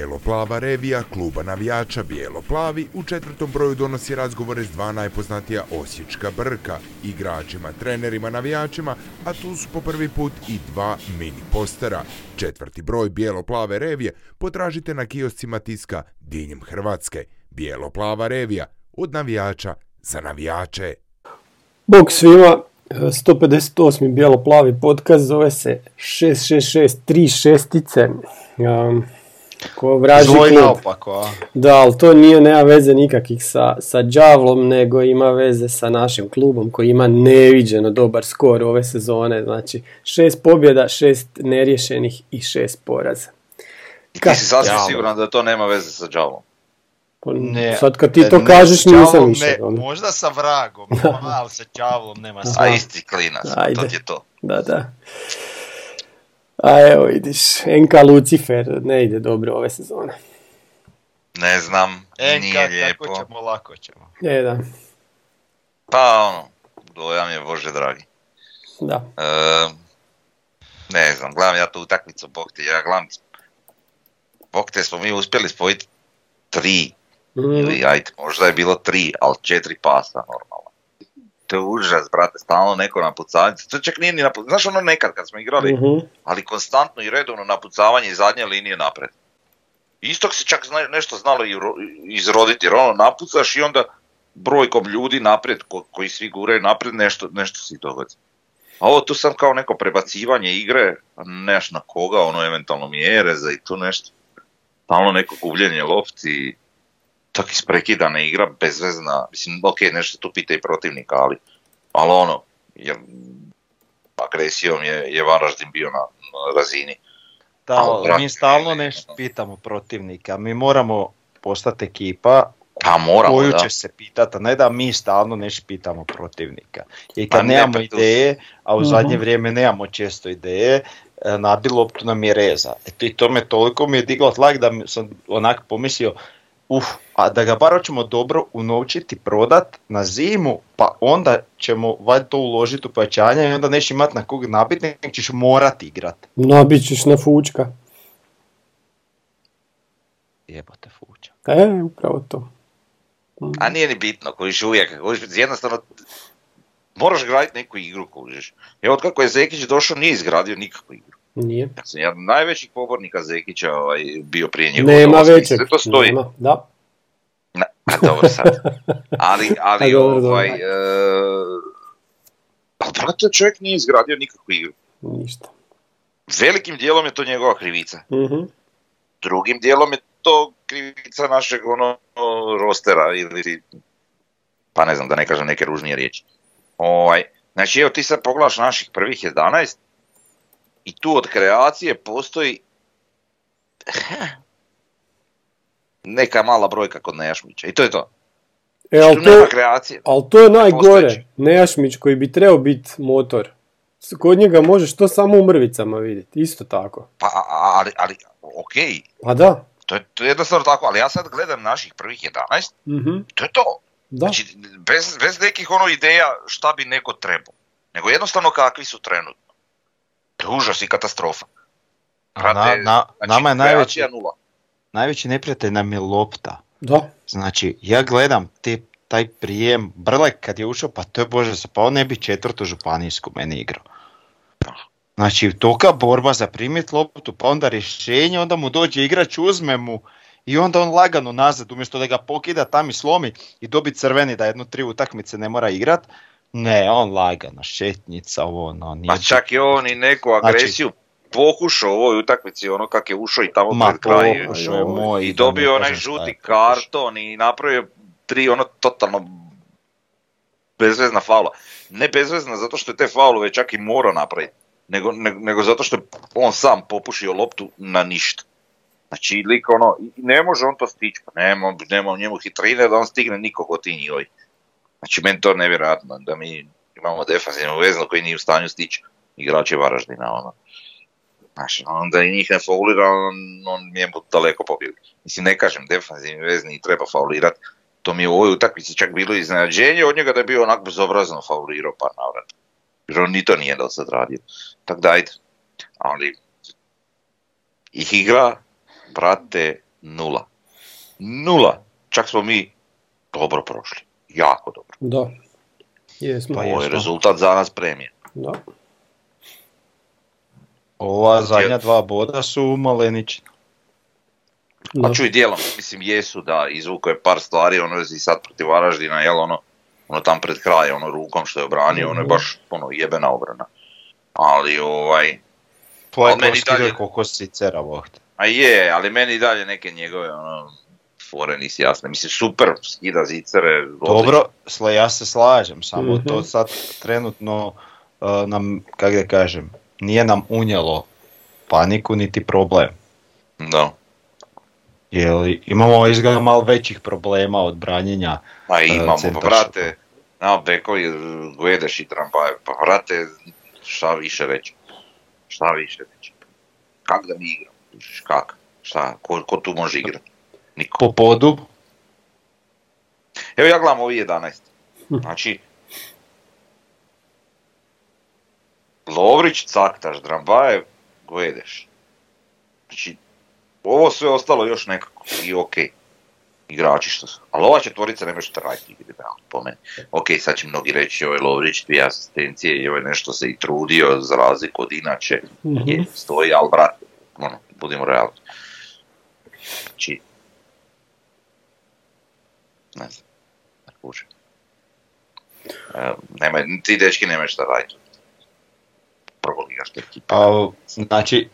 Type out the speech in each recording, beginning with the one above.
Bijelo-plava revija kluba navijača Bijelo-plavi u četvrtom broju donosi razgovore s dva najpoznatija Osječka brka, igračima, trenerima, navijačima, a tu su po prvi put i dva mini postera. Četvrti broj Bijelo-plave revije potražite na kioscima tiska diljem Hrvatske. Bijelo-plava revija od navijača za navijače. Bog svima, 158. bijelo-plavi podcast zove se 666 3 šestice. Um, ko vraži naopako, a? Da, ali to nije, nema veze nikakvih sa, sa Đavlom, nego ima veze sa našim klubom koji ima neviđeno dobar skor ove sezone. Znači, šest pobjeda, šest neriješenih i šest poraza. I Ka- ti si sasvim siguran da to nema veze sa džavom. Pa, Ne, Sad kad ti to ne, kažeš nisam više. Ne, ono. možda sa vragom, ali sa đavlom nema A sva. isti klinac, to ti je to. Da, da. A evo vidiš, NK Lucifer ne ide dobro ove sezone. Ne znam, Enka, nije lijepo. ćemo, lako ćemo. E, da, Pa ono, dojam je Bože dragi. da. E, ne znam, gledam ja tu utakmicu, bog te, ja gledam, bog te smo mi uspjeli spojiti tri, Mhm. ili ajde, možda je bilo tri, ali četiri pasa normalno. To je užas, brate, stalno neko napucavanje, to čak nije ni napucavanje, znaš ono nekad kad smo igrali, Mhm. ali konstantno i redovno napucavanje iz zadnje linije napred. Istog se čak zna- nešto znalo i ro- izroditi, jer ono napucaš i onda brojkom ljudi naprijed, ko- koji svi guraju naprijed, nešto, nešto se dogodi. A ovo tu sam kao neko prebacivanje igre, neš na koga, ono eventualno mjereza i tu nešto. Stalno neko gubljenje lopti, tak isprekidana igra, bezvezna, mislim, ok, nešto tu pita i protivnika, ali, ali ono, jer agresijom je, je Varaždin bio na, na razini. Da, mi stalno ne, nešto pitamo protivnika, mi moramo postati ekipa Pa moramo, koju da. će se pitati, a ne da mi stalno nešto pitamo protivnika. I Pa kad ne, nemamo pa tu- ideje, a u zadnje Mhm. vrijeme nemamo često ideje, e, nabi loptu nam je reza. Eto i to me toliko mi je diglo tlak da mi sam onak pomislio, uf, a da ga bar hoćemo dobro unovčiti, prodat na zimu, pa onda ćemo valjda to uložiti u pojačanje i onda nećeš imat na kog nabit, nego ćeš morati igrat. Nabit ćeš na fučka. Jebote fuča. E, upravo to. A nije ni bitno, kojiš uvijek, kojiš, jednostavno moraš graditi neku igru, kojiš. Evo od kako je Zekić došao, nije izgradio nikakvu igru. Nije. Ja sam najvećih pobornika Zekića ovaj, bio prije njegovog Nema većeg. Sve to stoji. Nema, da. Na, a dobro sad. Ali, ali A dobro, ovaj, dobro. e, ali brate, čovjek nije izgradio nikakvu igru. Ništa. Velikim dijelom je to njegova krivica. Mhm. Drugim dijelom je to krivica našeg ono, rostera ili pa ne znam da ne kažem neke ružnije riječi. Ovaj, znači evo ti sad pogledaš naših prvih 11 i tu od kreacije postoji neka mala brojka kod Nejašmića i to je to. E, ali nema to, kreacije. ali to je najgore. Postojeći. Nejašmić koji bi trebao biti motor. Kod njega možeš to samo u mrvicama vidjeti. Isto tako. Pa, ali, ali ok, Pa da. to je, to je jednostavno tako, ali ja sad gledam naših prvih 11 Mhm. i to je to. Da. Znači, bez, bez nekih ono ideja šta bi neko trebao. Nego jednostavno kakvi su trenutno. To je užas i katastrofa. A na, na, Znači, nama je najveći, nula. najveći neprijatelj nam je lopta. Da. Znači, ja gledam te, taj prijem, Brlek kad je ušao, pa to je bože, se, pa on ne bi četvrtu županijsku meni igrao. Znači, toka borba za primit loptu, pa onda rješenje, onda mu dođe igrač, uzme mu i onda on lagano nazad, umjesto da ga pokida tam i slomi i dobi crveni da jednu tri utakmice ne mora igrat. Ne, on lagano, šetnica, ovo, ono, nije Pa čak i on i neku agresiju pokušao u ovoj utakmici, ono kak je ušao i tamo Ma, pred kraj. moj. I ne dobio onaj žuti pokušao. karton i napravio tri ono totalno bezvezna faula. Ne bezvezna zato što je te faulove čak i morao napraviti, nego, nego, nego zato što je on sam popušio loptu na ništa. Znači, lik ono, i ne može on to stići, pa nema, nema u njemu hitrine da on stigne nikog od njihovi. Znači, meni to nevjerojatno, da mi imamo defanzivnu veznu koji nije u stanju stići igrače Varaždina, ono. Znači, onda i njih ne faulira, on, on njemu daleko pobjedi. Mislim, ne kažem, defanzivni vezni treba faulirati. To mi je u ovoj utakmici čak bilo iznenađenje od njega da je bio onak bezobrazno faulirao par navrata. Jer on ni to nije do sad radio. Tako da ajde. Ali ih igra, brate, Nula. Nula. Čak smo mi dobro prošli. Jako dobro. Da. Jesmo. Pa Ovo je rezultat za nas premije. Da. Ova zadnja dva boda su malenični. Da. A čuj dijelom, mislim jesu da izvuko je par stvari, ono i sad protiv Varaždina, jel ono, ono tam pred kraj, ono rukom što je obranio, ono je baš ono jebena obrana. Ali ovaj, meni to skiduje dalje- koliko sicera, vohte. a je, ali meni i dalje neke njegove ono, fore nisi jasne. Mislim, super, skida zicere, Dobro, sla, ja se slažem, samo Mhm. to sad trenutno uh, nam, kak da kažem, nije nam unijelo paniku niti problem. Da. Jer imamo izgleda malo većih problema od branjenja. Pa E, imamo, pa centar brate, na bekovi Guedeš i Trampaje, pa brate, šta više reći? Šta više reći? Kak da mi igramo? Kak? Šta? Ko, ko tu može igrati? Niko. Po podu, Evo ja gledam ovi 11. Znači, Lovrić, Caktaš, Drambajev, Guedeš. Znači, ovo sve ostalo još nekako i okej. Igrači što su. Ali ova četvorica ne može realno, po meni. Ok, sad će mnogi reći, ovaj Lovrić, dvije asistencije i ovaj nešto se i trudio za razliku od inače. Mhm. Je, stoji, ali brate, ono, budimo realni. Znači, ne znam, ne kužim. E, nema, ti dečki nemaju šta raditi. Prvo ligaška ekipa. a, znači,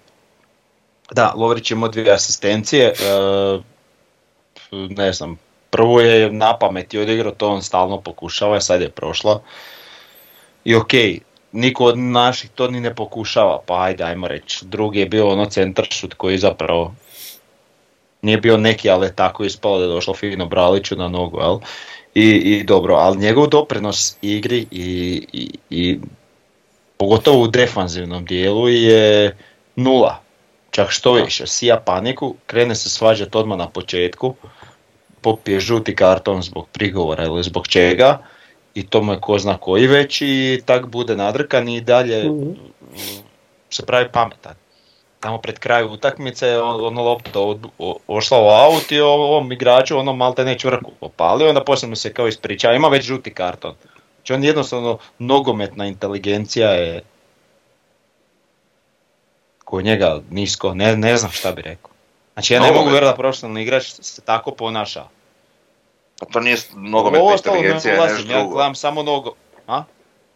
da, Lovrić je imao dvije asistencije, e, ne znam, prvo je na pameti odigrao, to on stalno pokušava, sad je prošla. I okej, niko od naših to ni ne pokušava, pa ajde, ajmo reći. Drugi je bio ono centar šut koji zapravo nije bio neki, ali tako ispalo da je došlo fino Braliću na nogu, jel? I, i dobro, ali njegov doprinos igri i, i, i pogotovo u defanzivnom dijelu je nula. Čak što više, sija paniku, krene se svađati odmah na početku, popije žuti karton zbog prigovora ili zbog čega i to mu je ko zna koji već i tak bude nadrkan i dalje Mhm. se pravi pametan. Tamo pred kraju utakmice ono lopta ošla u aut i ovom igraču ono malte ne čvrku popalio, onda poslije mu se kao ispričava, ima već žuti karton. Znači on jednostavno nogometna inteligencija je kod njega nisko, ne, ne znam šta bi rekao. Znači ja ne mogu vjerovati da profesionalni igrač se tako ponaša. Pa to nije nogometna ostalo ne inteligencija, je ulazim, nešto ja drugo. gledam samo nogo. A?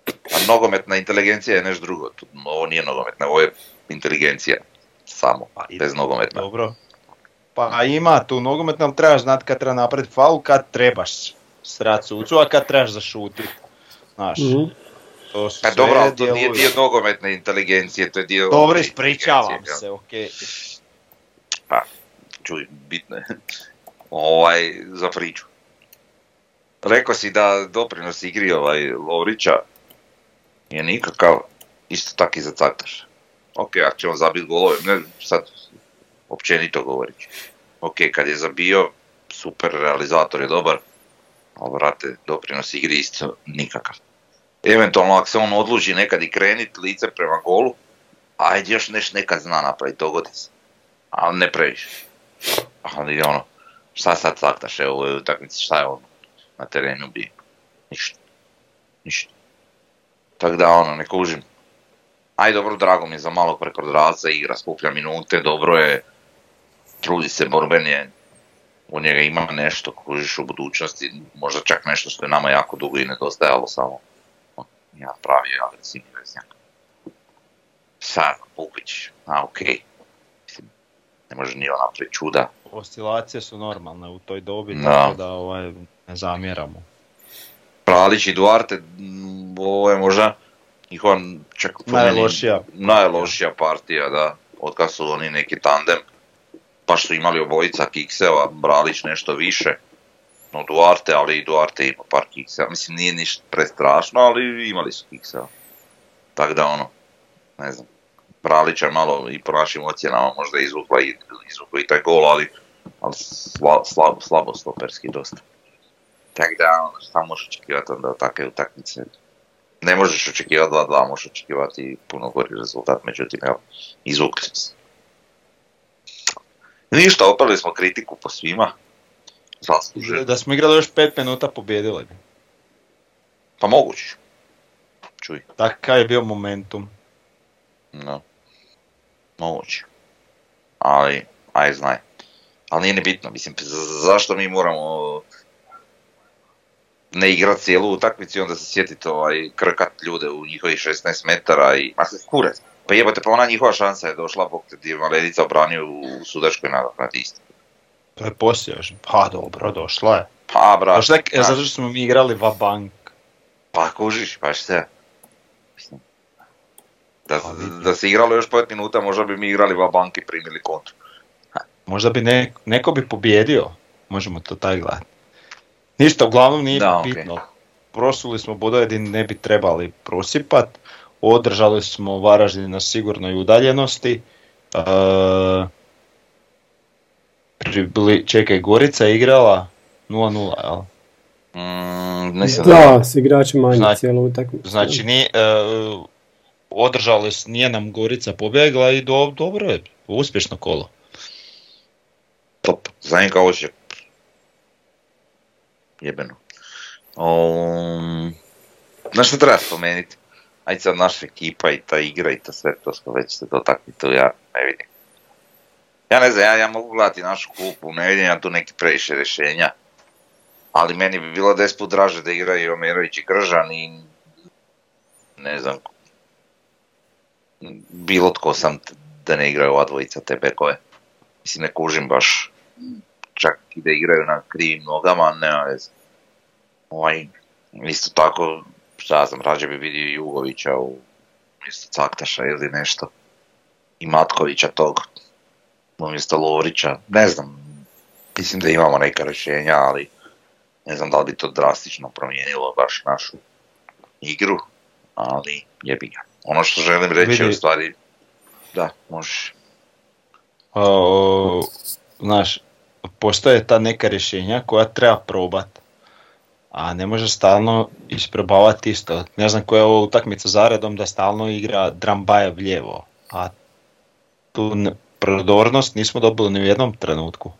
A nogometna inteligencija je nešto drugo. Ovo nije nogometna, ovo je inteligencija. Samo, Pa i- bez nogometna. Dobro. Pa ima tu nogometno, ali trebaš znati kad treba napraviti faul, kad trebaš srat sucu, a kad trebaš zašutit. Znaš, Mhm. to su Pa sve dobro, ali to nije dio nogometne inteligencije, to je dio... Dobro, ispričavam se, okej. Pa, čuj, bitno je. ovaj, za priču. Rekao si da doprinos igri ovaj Lovrića je nikakav, isto tak i za Caktaš. Ok, ako će on zabiti golove, ne sad općenito govoreći. Ok, kad je zabio, super, realizator je dobar, ali vrate, doprinos igri isto nikakav. Eventualno ako se on odluči nekad i krenit lice prema golu, ajde još nešto nekad zna napraviti, dogodi se. Ali ne previše. Ali ono, šta sad Caktaš, evo ovoj utakmici, šta je on na terenu bio? Ništa. Ništa. Tako da ono, ne kužim. Aj dobro, drago mi je za malog prekodravca, igra, skuplja minute, dobro je, trudi se borben je, u njega ima nešto, kužiš u budućnosti, možda čak nešto što je nama jako dugo i nedostajalo samo. Ja pravi agresivni veznjak. Sad, Pupić, a okej. Mislim, ne može ni on napraviti čuda. Oscilacije su normalne u toj dobi, Da. tako da ovaj, ne zamjeramo. Pralić i Duarte, ovo je možda njihova čak Najlošija. najlošija partija, da, od kad su oni neki tandem, pa su imali obojica kikseva, Bralić nešto više, no Duarte, ali i Duarte ima par kikseva, mislim nije ništa prestrašno, ali imali su kikseva. Tako da ono, ne znam, Bralić je malo i po našim ocjenama možda izvukla i, izvukla i taj gol, ali, ali sla, slabo, slabo stoperski dosta. Tako da, ono, šta možeš očekivati onda od takve utakmice? Ne možeš očekivati 2-2, možeš očekivati puno gori rezultat, međutim, evo, izvukli smo se. Ništa, opali smo kritiku po svima. Zasluženo. Da smo igrali još pet minuta pobjedili bi. Pa moguće. Čuj, Takav je bio momentum. no. Moguće. Ali, aj znaj. Ali nije ni bitno, mislim, zašto mi moramo ne igrat cijelu utakmicu i onda se sjetiti ovaj, krkat ljude u njihovih 16 metara i... Ma se kurac. Pa jebate, pa ona njihova šansa je došla, bok te Maledica obranio u sudačkoj nadoknadi isto. To je poslije još. Pa dobro, došla je. Pa, brat, Došla je znaš, zato što smo mi igrali va bank. pa kužiš, se. Mislim, Da, Pa da se igralo još 5 minuta, možda bi mi igrali va bank i primili kontru. Možda bi ne, neko bi pobjedio. Možemo to taj gledati. Ništa, uglavnom nije Da, bitno. Prosuli smo bodove gdje ne bi trebali prosipat. Održali smo Varaždin na sigurnoj udaljenosti. E, pribli- čekaj, Gorica je igrala 0-0, jel? Mm, mislim Da, s igrači manje Znači- cijelu utakmicu. Znači, nije, e, održali, s- nije nam Gorica pobjegla i do, dobro je, uspješno kolo. top. Znam kao. Jebeno. Um, znaš što treba spomenuti? Ajde sad naša ekipa i ta igra i to sve to smo već se dotakli, to ja ne vidim. Ja ne znam, ja, ja mogu gledati našu klupu, ne vidim ja tu neki previše rješenja. Ali meni bi bilo deset draže da igraju Omerović i Gržan i ne znam, bilo tko sam da ne igraju ova dvojica te bekove. Mislim, ne kužim baš. Čak i da igraju na krivim nogama, nema veze. Ovaj, isto tako, šta ja znam, rađe bi vidio Jugovića u mjesto Caktaša ili nešto. I Matkovića tog, umjesto Lovrića. Ne znam, mislim da imamo neka rješenja, ali ne znam da li bi to drastično promijenilo baš našu igru, ali jebi ga. Ono što želim reći je Vidi- u stvari, da, možeš. O, znaš, postoje ta neka rješenja koja treba probat. A ne može stalno isprobavati isto. Ne znam koja je ovo utakmica zaredom da stalno igra Drambajev lijevo. A tu prodornost nismo dobili ni u jednom trenutku.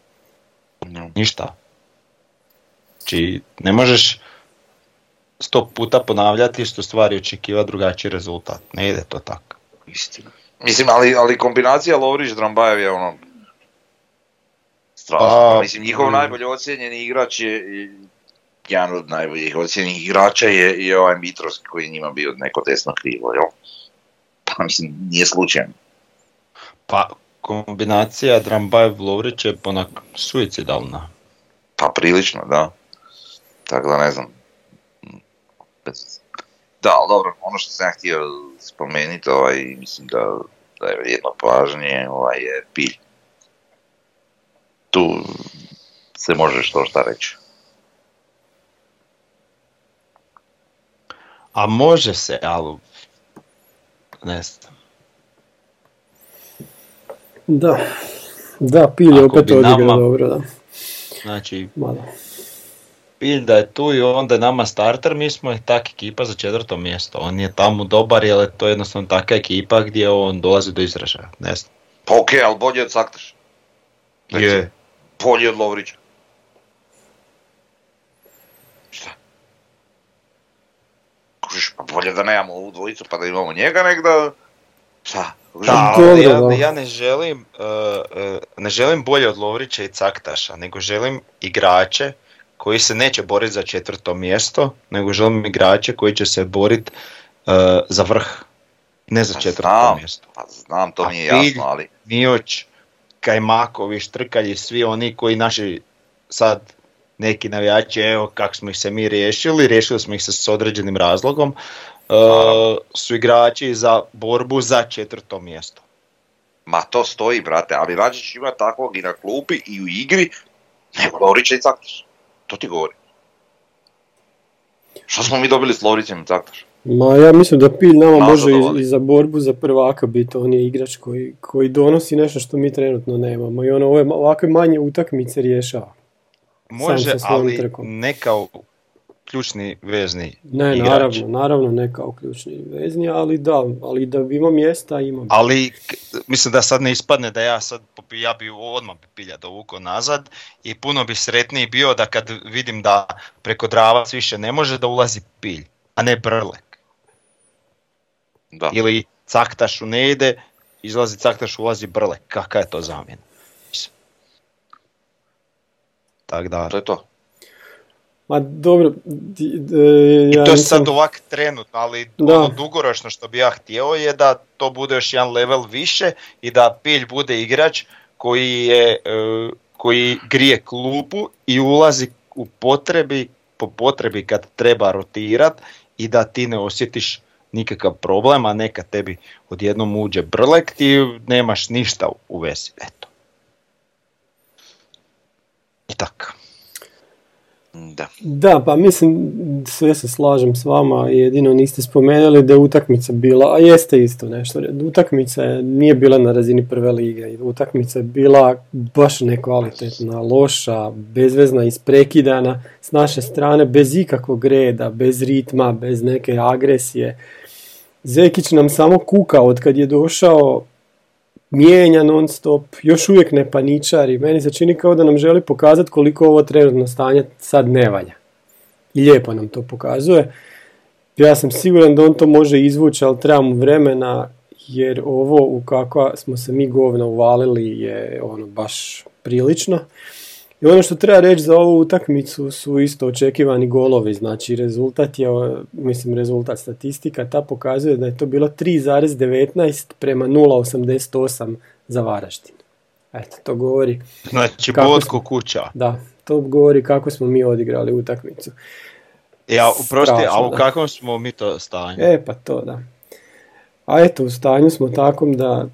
No. Ništa. Znači, ne možeš sto puta ponavljati istu stvar i očekivati drugačiji rezultat. Ne ide to tako. Istina. Mislim, ali, ali kombinacija Lovrić Drambajev je ono... Strašno. Pa, Mislim, njihov mm. najbolji ocijenjeni igrač je, je- jedan od najboljih ocijenjenih igrača je, je ovaj Mitrovski koji je njima bio neko desno krivo, jel? Pa mislim, nije slučajno. Pa, kombinacija Drambajev-Lovrić je onak suicidalna. Pa prilično, da. Tako da ne znam. Bez- Da, ali dobro, ono što sam ja htio spomenuti, ovaj, mislim da, da je vrijedno pažnje, ovaj je pilj. Tu se može što šta reći. A može se, ali... Ne znam. Da. Da, Pilj je opet odigrao nama- dobro, da. Znači, Malo. Pilj da je tu i onda je nama starter, mi smo je tak ekipa za četvrto mjesto. On je tamo dobar jer je to jednostavno taka ekipa gdje on dolazi do izražaja. Ne znam. Pa okej, ali bolje od Saktaša. Je. Bolje od Lovrića. Šta? Kužiš, pa bolje da nemamo ovu dvojicu pa da imamo njega nek da... Šta? Da, ali ja, ja ne želim, uh, uh, ne želim bolje od Lovrića i Caktaša, nego želim igrače koji se neće boriti za četvrto mjesto, nego želim igrače koji će se boriti uh, za vrh, ne za Pa četvrto znam. mjesto. Pa znam, to A mi je jasno, ali... Mioć, Kajmaković, Trkalji, svi oni koji naši sad neki navijači, evo kako smo ih se mi riješili, riješili smo ih se s određenim razlogom, uh, su igrači za borbu za četvrto mjesto. Ma to stoji, brate, ali Rađić ima takvog i na klupi i u igri, nego Lovrića i Caktaš. To ti govori. Što smo mi dobili s Lovrićem i Caktaš? Ma ja mislim da Pilj nama može i, i za borbu za prvaka biti, on je igrač koji, koji donosi nešto što mi trenutno nemamo i ono ove ovakve manje utakmice rješava. Može, ali trkom. ne kao ključni vezni Ne, igrač. naravno, naravno ne kao ključni vezni, ali da, ali da ima mjesta ima. Ali mislim da sad ne ispadne da ja sad, ja bi odmah pilja dovukao nazad i puno bi sretniji bio da kad vidim da preko Dravac više ne može da ulazi pilj, a ne Brlek. Da. Ili Caktašu ne ide, izlazi Caktaš, ulazi Brlek. Kaka je to zamjena? Tak da, To je to. Ma dobro, di- d- I ja to je nisam- sad ovak trenutno, ali Da. ono dugoročno što bi ja htio je da to bude još jedan level više i da Pilj bude igrač koji je e, koji grije klupu i ulazi u potrebi po potrebi kad treba rotirat i da ti ne osjetiš nikakav problem, a neka tebi odjednom uđe brlek, ti nemaš ništa u- vezi. Eto. I tako. Da. Da, pa mislim, sve se slažem s vama, jedino niste spomenuli da je utakmica bila, a jeste isto nešto, utakmica je- nije bila na razini prve lige, utakmica je bila baš nekvalitetna, loša, bezvezna, isprekidana s naše strane, bez ikakvog reda, bez ritma, bez neke agresije. Zekić nam samo kuka od kad je došao, mijenja non stop, još uvijek ne paničari. Meni se čini kao da nam želi pokazati koliko ovo trenutno stanje sad ne valja. I lijepo nam to pokazuje. Ja sam siguran da on to može izvući, ali treba mu vremena, jer ovo u kakva smo se mi govna uvalili je ono baš prilično. I ono što treba reći za ovu utakmicu su isto očekivani golovi, znači rezultat je, mislim rezultat statistika, ta pokazuje da je to bilo 3,19 prema 0,88 za Varaždin. Eto, to govori, Znači, Kako bod smo- ko kuća. da, to govori kako smo mi odigrali utakmicu. Ja, uprosti, a Strašno, u kakvom smo mi to stanju? E, pa to da. A eto, u stanju smo takom da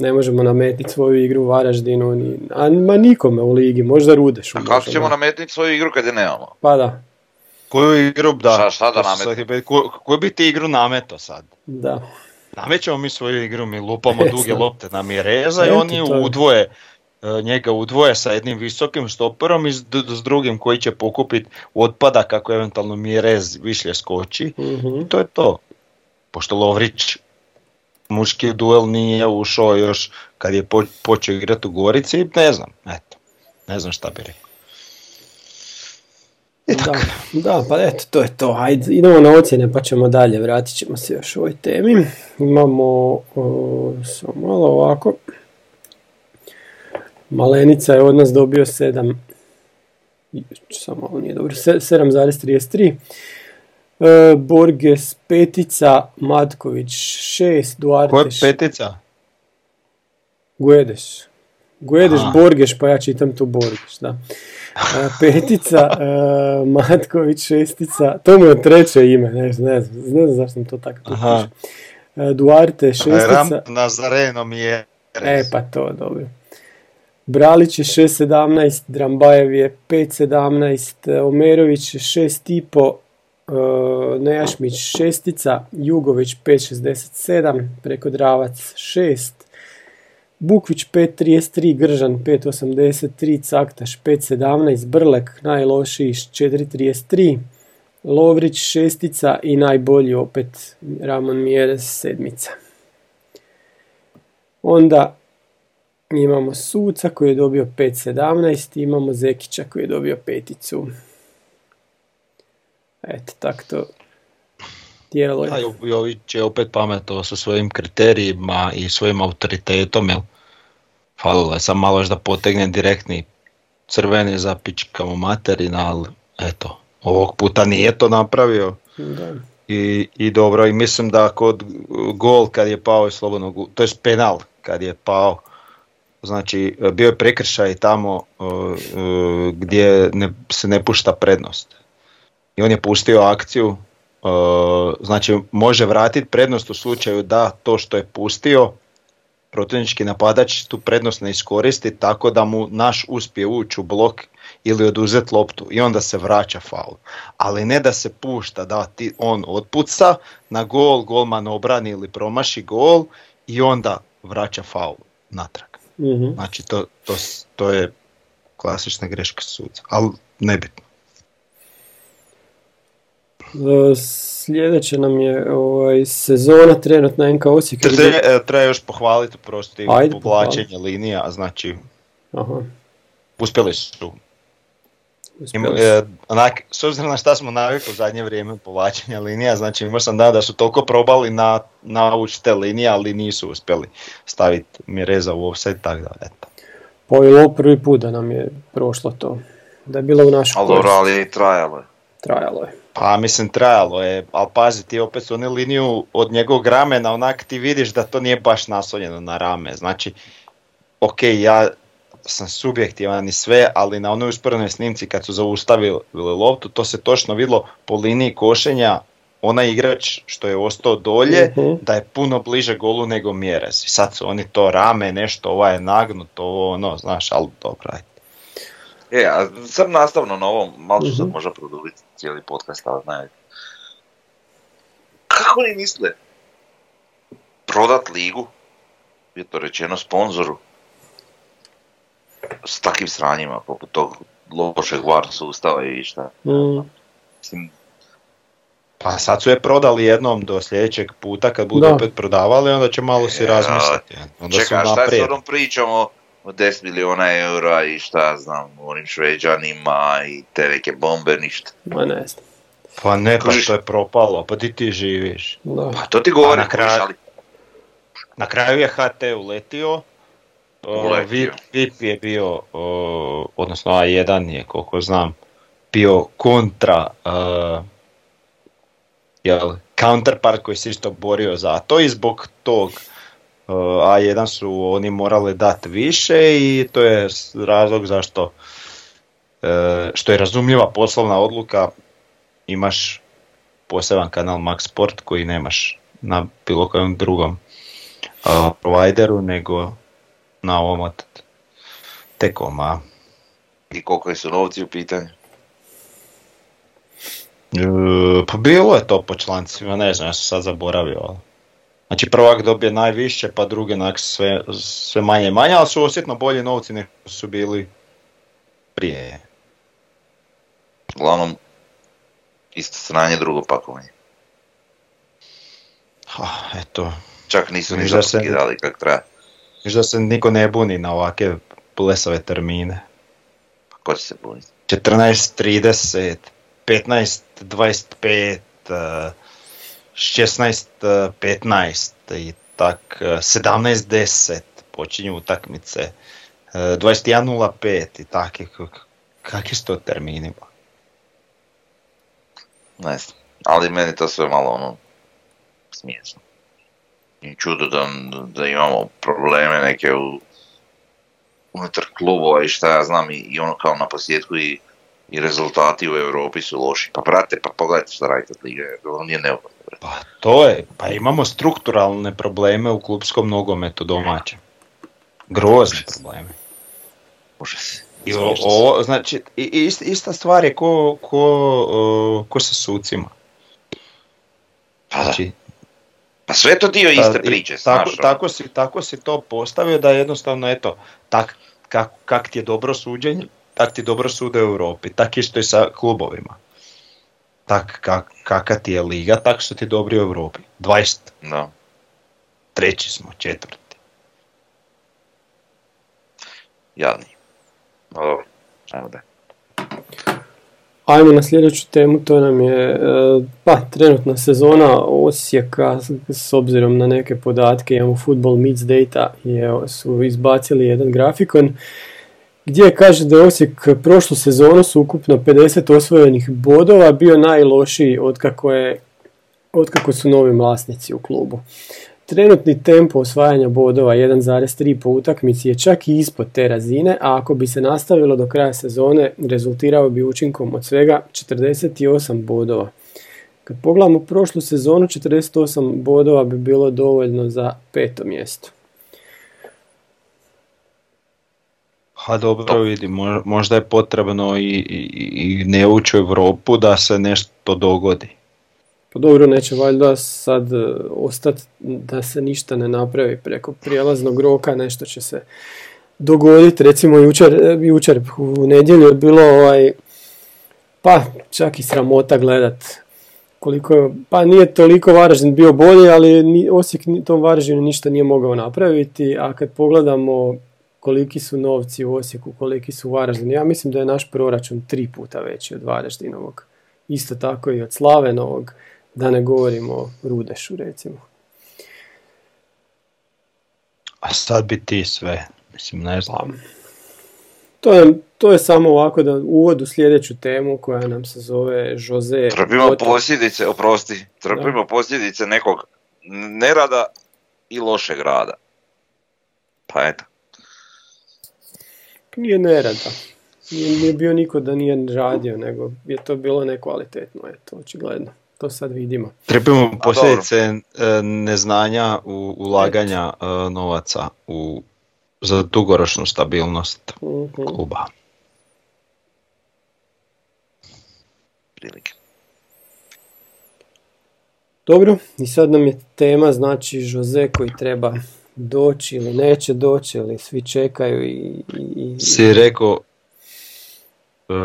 ne možemo nametiti svoju igru u Varaždinu, ni, a ma nikome u ligi, možda Rudešu. A kako možda, ćemo nametniti svoju igru kad je nemamo? Pa da, Koju igru, da. Šta- šta da sad- ko- Koju bi ti igru nameto sad? da. Namećemo mi svoju igru, mi lupamo duge lopte na Mireza i oni udvoje e, njega udvoje sa jednim visokim stoperom i s, d- s drugim koji će pokupiti otpada kako eventualno Mirez višlje skoči. Mhm. I to je to. Pošto Lovrić muški duel nije ušao još kad je po- počeo igrati u Gorici, ne znam, eto. Ne znam šta bi rekao. Da, da, pa eto, to je to. Ajde, idemo na ocjene pa ćemo dalje, vratit ćemo se još ovoj temi. Imamo, o, samo malo ovako. Malenica je od nas dobio 7, samo malo nije dobro, se- 7,33. E, Borges petica, Matković 6, Duarte Koja petica? Guedes. Guedes, Aha. Borgeš, pa ja čitam tu Borgeš, da. E, petica, e, Matković šestica, to mu je treće ime, ne, znam- ne znam, ne znam zašto sam to tako tu Duarte šestica, Ram Nazareno mi je. e pa to, dobro. Bralić je 6.17, Drambajev je 5.17, e, Omerović je 6.5, e, Nejašmić šestica, Jugović 5.67, preko Dravac 6, Bukvić 5.33, Gržan 5.83, Caktaš 5.17, Brlek najlošiji 4.33, Lovrić šestica i najbolji opet Ramon Mjerez sedmica. Onda imamo Suca koji je dobio 5.17 i imamo Zekića koji je dobio peticu. Eto, tako to djeluje. A Jo- Jović je opet pametovao sa svojim kriterijima i svojim autoritetom, jel? Falilo je sam malo još da potegne direktni crveni za pičkamo materina, ali eto, ovog puta nije to napravio. Da. I, I dobro, i mislim da kod gol kad je pao iz slobodnog, u- to je penal kad je pao, znači bio je prekršaj tamo uh, uh, gdje ne, se ne pušta prednost. I on je pustio akciju, uh, znači može vratiti prednost u slučaju da to što je pustio, protivnički napadač tu prednost ne iskoristi tako da mu naš uspije ući u blok ili oduzeti loptu i onda se vraća faul. Ali ne da se pušta da ti on otpuca na gol, golman obrani ili promaši gol i onda vraća faul natrag. Mhm. Znači to, to, to je klasična greška suca, ali nebitno. E, Sljedeće nam je ovaj, sezona trenutna NK Osijek. Tre- gdje- e, Treba još pohvaliti prosti Ajde, povlačenje linija, znači Aha, uspjeli su. Ima, uspjeli su. e, onak, s obzirom na šta smo navikli u zadnje vrijeme povlačenja linija, znači imao sam da da su toliko probali na, naučiti te linije, ali nisu uspjeli staviti Mireza u offset, tako da eto. Pa je ovo prvi put da nam je prošlo to. Da je bilo u našu Ali dobro, ali i trajalo je. Trajalo je. Pa mislim trajalo je, ali pazi ti opet su oni liniju od njegovog ramena, onak ti vidiš da to nije baš naslonjeno na rame. Znači, ok, ja sam subjektivan i sve, ali na onoj usporenoj snimci kad su zaustavili loptu, to se točno vidjelo po liniji košenja, onaj igrač što je ostao dolje, Mhm. da je puno bliže golu nego Mjerez. I sad su oni to rame, nešto, ovaj je nagnut, ovo ono, znaš, ali dobro, ajde. E, a sad nastavno na ovom, malo ću sad Mhm. možda produbiti cijeli podcast, ali ne. Kako oni misle prodat ligu, je to rečeno sponzoru, s takvim sranjima, poput tog lošeg VAR sustava i šta. Mm. Mislim, Pa sad su je prodali jednom do sljedećeg puta kad budu Da. opet prodavali, onda će malo si Ja, razmisliti. Onda Čekaj, šta je s onom pričom o, o 10 miliona eura i šta znam, onim šveđanima i te neke bombe, ništa. Ma ne znam. Pa ne, pa što je propalo, pa di ti živiš. Da. Pa to ti govorim, A na kraju- ali Na kraju je HT uletio, o, Uletio. VIP, VIP je bio, odnosno A1 je koliko znam, bio kontra, uh, jel, counterpart koji se isto borio za to i zbog tog uh, A1 su oni morali dati više i to je razlog zašto e, što je razumljiva poslovna odluka imaš poseban kanal Max Sport koji nemaš na bilo kojem drugom uh, provideru nego na ovom od Tekoma. i koliko su novci u pitanju. E, pa bilo je to po člancima, ne znam, ja sam sad zaboravio. Znači prvak dobije najviše, pa drugi onak sve, sve manje i manje, ali su osjetno bolji novci nego su bili prije. Uglavnom, isto stranje, drugo pakovanje. Ha, eto, Čak nisu ni Viš da se- zaposkidali kak treba. da se niko ne buni na ovake blesave termine. Pa ko će se buniti? 14.30, 15.25, eh, 16.15 i tak, eh, 17.10 počinju utakmice, eh, 21.05 i taki, kakvi su to termini? Ne znam. Ali meni to sve malo ono smiješno. I čudo da, da imamo probleme neke u, unutar klubova i šta ja znam i, i ono kao na posljedku i, i rezultati u Europi su loši. Pa brate, pa pogledajte šta radite od lige, ono nije neugodno. Pa to je, pa imamo strukturalne probleme u klubskom nogometu domaćem. Grozne probleme. Može se. I o- ovo, znači, ist- ista stvar je ko, ko, o, ko sa sucima. Pa. Znači, Pa sve je to dio iste Ta- i priče, tako, ono. tako, si, tako si to postavio da jednostavno, eto, tak, kak, kak ti je dobro suđenje, tak ti dobro sude u Europi, tak isto i sa klubovima. Tak kak, kaka ti je liga, tak su ti dobri u Europi. 20, Da. treći smo, četvrti. Jadni. No dobro, ajmo da. Ajmo na sljedeću temu, to nam je e, pa, trenutna sezona Osijeka s- s obzirom na neke podatke, imamo Football Meets Data je, su izbacili jedan grafikon gdje kaže da je Osijek prošlu sezonu su ukupno 50 osvojenih bodova bio najlošiji otkako, je, otkako su novi vlasnici u klubu. Trenutni tempo osvajanja bodova 1,3 po utakmici je čak i ispod te razine, a ako bi se nastavilo do kraja sezone, rezultirao bi učinkom od svega 48 bodova. Kad pogledamo prošlu sezonu, 48 bodova bi bilo dovoljno za peto mjesto. Ha dobro vidi, mo- možda je potrebno i, i, i ne ući u Europu da se nešto dogodi. Pa dobro, neće valjda sad e, ostati da se ništa ne napravi preko prijelaznog roka, nešto će se dogoditi. Recimo jučer, e, jučer u nedjelju je bilo ovaj, pa čak i sramota gledat koliko, pa nije toliko Varaždin bio bolji, ali ni, Osijek tom Varaždinu ništa nije mogao napraviti, a kad pogledamo koliki su novci u Osijeku, koliki su u Varaždinu, ja mislim da je naš proračun tri puta veći od Varaždinovog. Isto tako i od Slavenovog, da ne govorimo o Rudešu recimo. A sad bi ti sve, mislim ne znam. To je, to je samo ovako da uvod u sljedeću temu koja nam se zove Jose. Trpimo posljedice, oprosti, trpimo posljedice nekog nerada i lošeg rada. Pa eto. Nije nerada. Nije, nije bio niko da nije radio, nego je to bilo nekvalitetno, eto, očigledno. To sad vidimo. Trpimo posljedice e, neznanja u ulaganja e, novaca u za dugoročnu stabilnost mhm. kluba. Prilike. Dobro, i sad nam je tema, znači Jose koji treba doći ili neće doći ili svi čekaju i... i, i... Si rekao uh,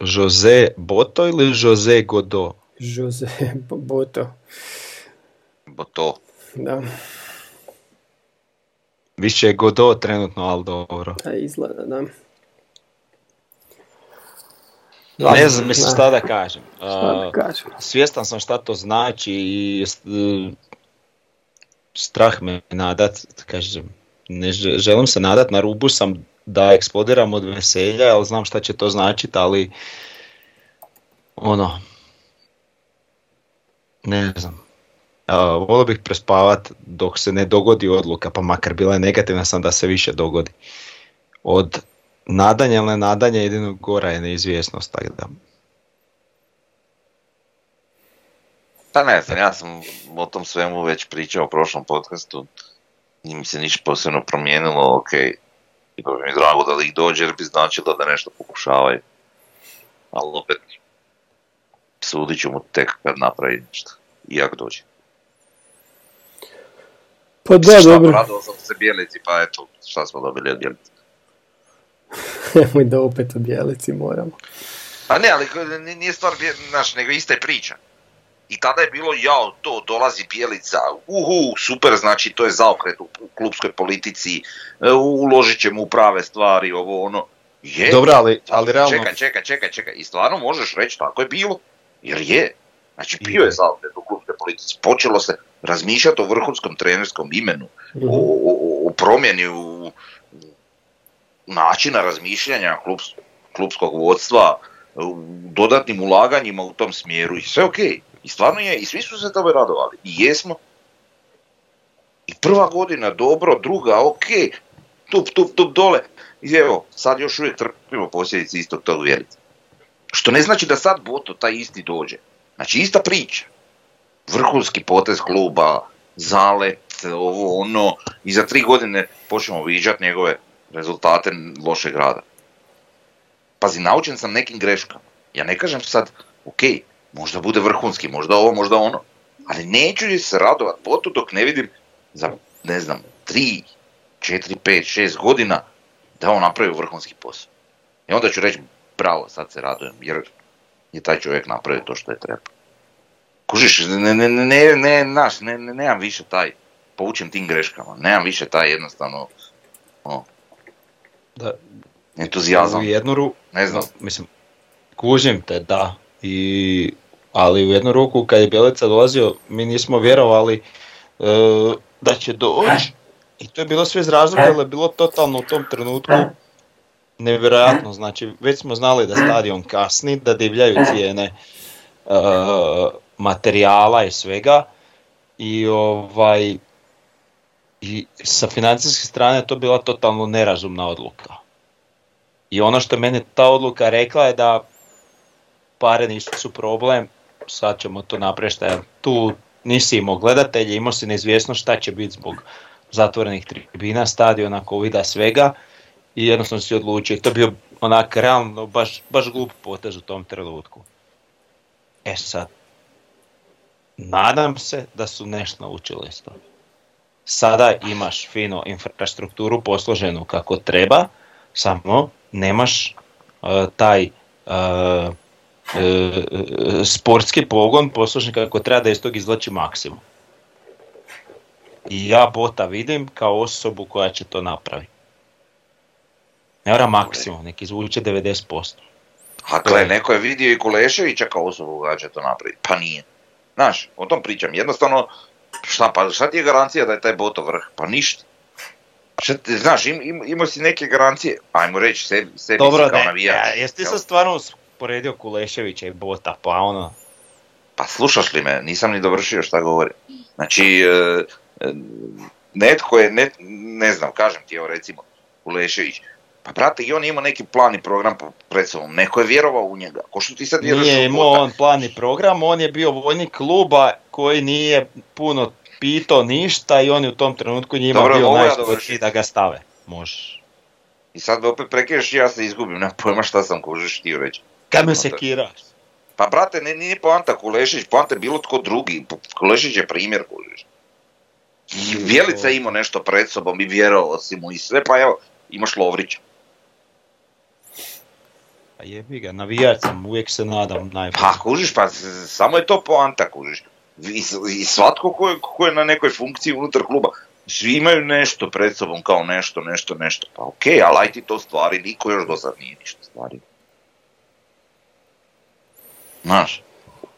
Jose Boto ili Jose Godo? Jose Boto. Boto. Da. Više je Godo trenutno, ali dobro. A izgleda, da. Ne znam, mislim šta da kažem. Šta da kažem. Svjestan sam šta to znači i strah me nadat, kažem, ne želim se nadat, na rubu sam da eksplodiram od veselja, ali znam šta će to značiti, ali ono, ne znam, volio bih prespavat dok se ne dogodi odluka, pa makar bila je negativna sam da se više dogodi. Od nadanja ili nadanja jedinog gora je neizvjesnost, tako da. Pa ne znam, ja sam o tom svemu već pričao u prošlom podcastu, nije mi se ništa posebno promijenilo, ok, i pa bi mi drago da li ih dođe jer bi značilo da nešto pokušavaju, ali opet sudit ću mu tek kad napravi nešto, i jak dođe. Pa da, dobro. Radao sam se Bijelici, pa eto, šta smo dobili od Bijelici. Nemoj da opet o Bijelici moramo. Pa ne, ali nije stvar, znaš, nego ista je priča. I tada je bilo, jao, to, dolazi Bijelica, uhu, super, znači to je zaokret u, klubskoj politici, e, uložit ćemo u prave stvari, ovo, ono. Je, Dobro, ali, ali realno... Čekaj, čekaj, čekaj, čekaj, i stvarno možeš reći tako je bilo, jer je. Znači, bio je zaokret u klubskoj politici, počelo se razmišljati o vrhunskom trenerskom imenu, mhm. o, o, o promjeni u, načina razmišljanja klubskog vodstva, u dodatnim ulaganjima u tom smjeru i sve ok. I stvarno je, i svi su se tome radovali. I jesmo. I prva godina dobro, druga ok, tup, tup, tup dole. I evo, sad još uvijek trpimo posljedice istog tog vjelica. Što ne znači da sad Boto taj isti dođe. Znači ista priča vrhunski potez kluba, zalet, ovo ono, i za tri godine počnemo viđati njegove rezultate lošeg rada. Pazi, naučen sam nekim greškama. Ja ne kažem sad, ok, možda bude vrhunski, možda ovo, možda ono, ali neću se radovat potu dok ne vidim za, ne znam, tri, četiri, pet, šest godina da on napravi vrhunski posao. I onda ću reći, bravo, sad se radujem, jer je taj čovjek napravio to što je treba. Kužiš, ne, ne, ne, ne, naš, ne, ne, nemam više taj, poučen tim greškama, nemam više taj jednostavno, ono, da, entuzijazam. U jednu ru, ne znam. Mislim, kužim te, da, i, ali u jednu ruku kad je Bjelica dolazio, mi nismo vjerovali e, da će doći. I to je bilo sve iz razloga, jer je bilo totalno u tom trenutku nevjerojatno. Znači, već smo znali da stadion kasni, da divljaju cijene. E, materijala i svega i ovaj i sa financijske strane to bila totalno nerazumna odluka. I ono što meni ta odluka rekla je da pare nisu problem, sad ćemo to napraviti, tu nisi imao gledatelje, imao si neizvjesno šta će biti zbog zatvorenih tribina, stadiona, covida, svega i jednostavno si odlučio. To je bio onak realno baš, baš glup potez u tom trenutku. E sad, nadam se da su nešto naučili toga. Sada imaš fino infrastrukturu posloženu kako treba, samo nemaš uh, taj uh, e, e, sportski pogon poslušni kako treba da iz tog izvlači maksimum. I ja Bota vidim kao osobu koja će to napraviti. Ne mora maksimum, neki izvuče 90%. A gle, neko je vidio i Kuleševića kao osobu koja će to napraviti. Pa nije. Znaš, o tom pričam. Jednostavno, šta, pa šta ti je garancija da je taj Boto vrh? Pa ništa. Šta ti, znaš, im, im, imao si neke garancije, ajmo reći, sebi, sebi Dobro, si kao ne, navijač. ja, jesi ti sad stvarno usporedio Kuleševića i Bota, pa ono... Pa slušaš li me, nisam ni dovršio šta govorim. Znači, e, e, netko je, ne, ne znam, kažem ti evo recimo, Ulešević, pa brate i on je imao neki plan i program pred sobom, neko je vjerovao u njega, ko što ti sad vjeruješ Nije imao on plan i program, on je bio vojnik kluba koji nije puno pitao ništa i on je u tom trenutku njima Dobro, bio dovršiti? da ga stave. Možeš. I sad me opet prekiješ i ja se izgubim, nema pojma šta sam kužiš htio reći. Kad me Ono, to- sekiraš? Pa brate, ne, nije poanta Kulešić, poanta je bilo tko drugi, Kulešić je primjer kužiš. I Vjelica je imao nešto pred sobom i vjerovao si mu i sve, pa evo, imaš Lovrića. Pa jebi ga, navijač sam, uvijek se nadam najbolje. Pa kužiš, pa samo je to poanta kužiš. I, i svatko ko je, ko je na nekoj funkciji unutar kluba, svi imaju nešto pred sobom kao nešto, nešto, nešto. Pa okej, ali aj ti to stvari, niko još do sad nije ništa stvari. Znaš,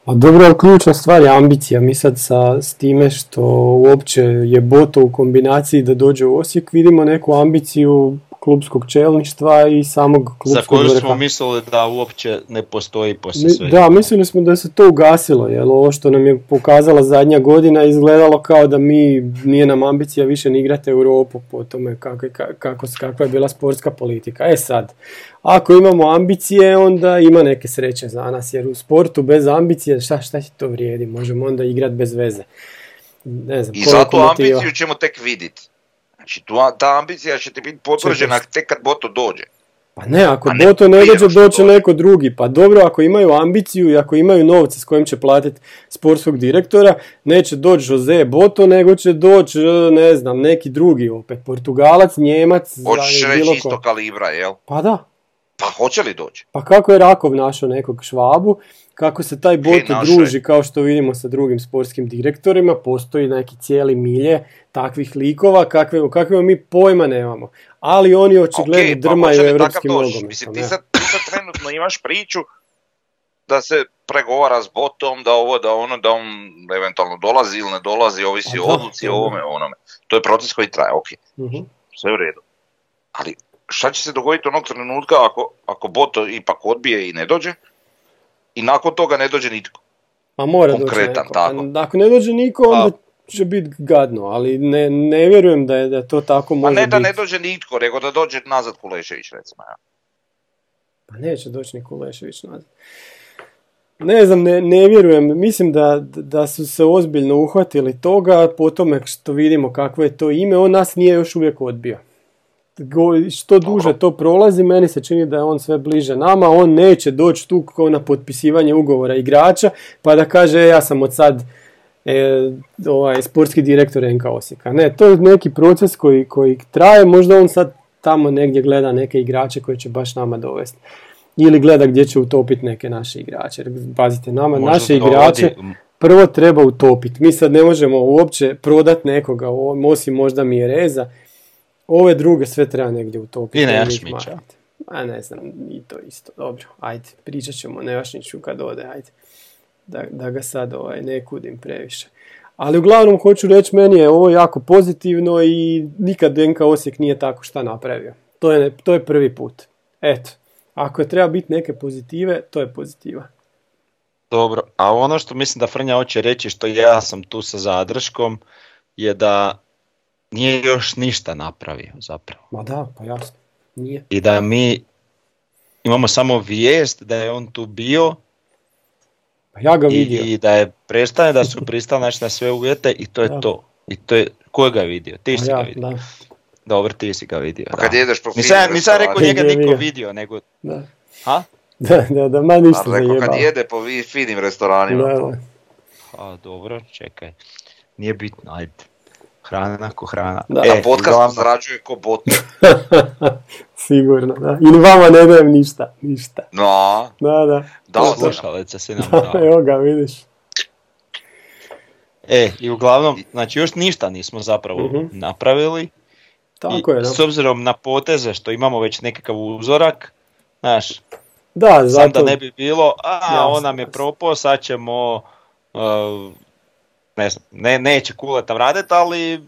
A dobro, ali ključna stvar je ambicija. Mi sad sa, s time što uopće je Boto u kombinaciji da dođe u Osijek, vidimo neku ambiciju klubskog čelništva i samog Za klubskog koju vrha. smo mislili da uopće ne postoji poslije svega. Da, mislili smo da se to ugasilo, jer ovo što nam je pokazala zadnja godina izgledalo kao da mi, nije nam ambicija više ni igrati Europu po tome kako, kako, kakva je bila sportska politika. E sad, ako imamo ambicije, onda ima neke sreće za nas, jer u sportu bez ambicije, šta, šta ti to vrijedi? Možemo onda igrati bez veze. Ne znam, i za lokomotiva. ambiciju ćemo tek vidjeti. Znači, tu, ta ambicija će ti biti potvrđena tek kad Boto dođe. Pa ne, ako ne Boto ne dođe, doće neko drugi. Pa dobro, ako imaju ambiciju i ako imaju novce s kojim će platiti sportskog direktora, neće doći Jose Boto, nego će doći, ne znam, neki drugi opet. Portugalac, Njemac, Hoćeš reći ko. isto kalibra, jel? Pa da. Pa hoće li doći? Pa kako je Rakov našao nekog švabu, kako se taj je. druži, kao što vidimo sa drugim sportskim direktorima, postoji neki cijeli milje takvih likova, kakve, o kakvima mi pojma nemamo. Ali oni očigledno Okej, pa drmaju hoće li evropski takav doći? nogomet. Mislim, pa ti sad, ti sad trenutno imaš priču da se pregovara s botom, da ovo, da ono, da on eventualno dolazi ili ne dolazi, ovisi Pa o odluci, o ovome, o onome. To je proces koji traje, ok, Mhm. sve u redu. Ali šta će se dogoditi onog trenutka ako, ako Boto ipak odbije i ne dođe? I nakon toga ne dođe nitko. Ma mora Konkretan, doći neko. tako. Pa Ako ne dođe niko, onda će biti gadno, ali ne, ne vjerujem da je da to tako Pa može ne da ne dođe nitko, nego da dođe nazad Kulešević, recimo. Ja. Pa neće doći ni Kulešević nazad. Ne znam, ne, ne vjerujem. Mislim da, da su se ozbiljno uhvatili toga, po tome što vidimo kakvo je to ime, on nas nije još uvijek odbio. Što duže to prolazi, meni se čini da je on sve bliže nama, on neće doći tu kao na potpisivanje ugovora igrača, pa da kaže "E, ja sam od sad e, ovaj, sportski direktor NK Osijeka. Ne, to je neki proces koji, koji traje, možda on sad tamo negdje gleda neke igrače koje će baš nama dovesti. Ili gleda gdje će utopiti neke naše igrače. Pazite, nama Možda naše igrače prvo treba utopiti. Mi sad ne možemo uopće prodati nekoga, osim možda Mjereza. Ove druge sve treba negdje utopiti. I ne marati. A ne znam, i to isto. Dobro, ajde, pričat ćemo o Nejašniću kad ode, ajde. Da, da ga sad ovaj, ne kudim previše. Ali uglavnom hoću reći, meni je ovo jako pozitivno i nikad DNK Osijek nije tako šta napravio. To je, to je prvi put. Eto, ako je treba biti neke pozitive, to je pozitiva. Dobro, a ono što mislim da Frnja hoće reći, što ja sam tu sa zadrškom, je da nije još ništa napravio zapravo. Ma da, pa jasno. Nije. I da mi imamo samo vijest da je on tu bio Pa ja ga i, vidio. i da je prestane da su pristali znači, na sve uvjete i to je Da. to. I to je, ko ga je vidio? Ti Pa si ja, ga vidio. da, Dobro, ti si ga vidio. Pa da. kad jedeš po Nisam, finim nisam rekao njega niko vidio, nego... da. Ha? Da, da, da, ma ništa A rekao kad jede po finim restoranima. Da, to. da. A, dobro, čekaj. Nije bitno, ajde. Hrana ko hrana. Da. E, A podcast uglavnom, zarađuje ko bot. Sigurno, da. Ili vama ne dajem ništa, ništa. No, Da, da. sam nam. slušalice si nam dao. Evo ga, vidiš. E, i uglavnom, znači još ništa nismo zapravo Mhm. napravili. Tako I je, da. S obzirom na poteze što imamo već nekakav uzorak, znaš, Da, sam zato... da ne bi bilo, a Jasno, on nam je propao, sad ćemo, uh, ne znam, ne, neće kuletam radit, ali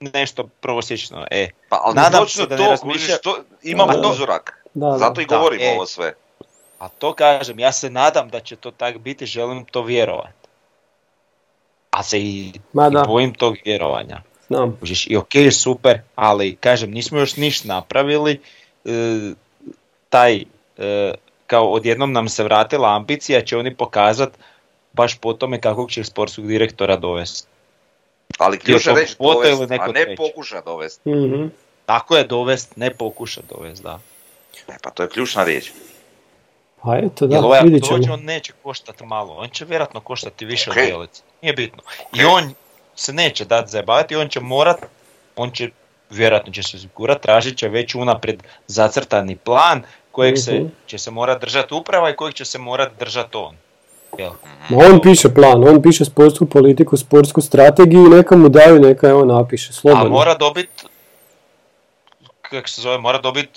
nešto prosječno, e. Pa, ali Nadam točno se da ne razmišlja- to, imamo Da, uzorak. Da, da. Zato i govorimo e. ovo sve. A to kažem, ja se nadam da će to tak biti, želim to vjerovat. A se i, Ma i bojim tog vjerovanja. znam. I ok, super, ali kažem, nismo još ništa napravili, e, taj, e, kao odjednom nam se vratila ambicija, će oni pokazat baš po tome kakvog će sportskog direktora dovesti. Ali dovest, ili neko a ne treći? pokuša dovest. Mhm. Tako je dovest, ne pokuša dovest, da. E, pa to je ključna riječ. Pa eto, Jer da, ovaj vidit dođe, ćemo. on neće koštati malo, on će vjerojatno koštati više Ok. od Bjelice. Nije bitno. I Ok. on se neće dati zajebavati, on će morat, on će, vjerojatno će se osigurati, tražit će već unaprijed zacrtani plan kojeg se, Mhm. će se morat držati uprava i kojeg će se morat držati on. Jel? Ma on piše plan, on piše sportsku politiku, sportsku strategiju i neka mu daju, neka je on napiše, A slobodno. mora dobit, kako se zove, mora dobit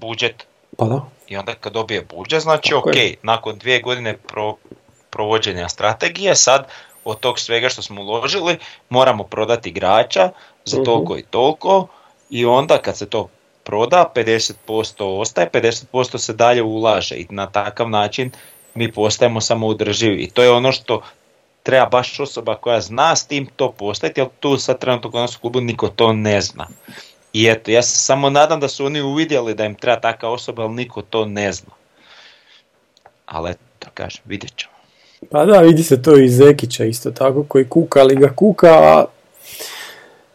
budžet. Pa da. I onda kad dobije budžet, znači Tako ok, je. nakon dvije godine pro, provođenja strategije, sad od tog svega što smo uložili moramo prodati igrača za Mhm. toliko i toliko i onda kad se to proda 50% ostaje, 50% se dalje ulaže i na takav način mi postajemo samoudrživi i to je ono što treba baš osoba koja zna s tim to postaviti, jer tu sad trenutno kod nas u klubu niko to ne zna. I eto, ja se samo nadam da su oni uvidjeli da im treba takva osoba, ali niko to ne zna. Ali eto, kažem, vidjet ćemo. Pa da, vidi se to iz Zekića isto tako, koji kuka, ali ga kuka, a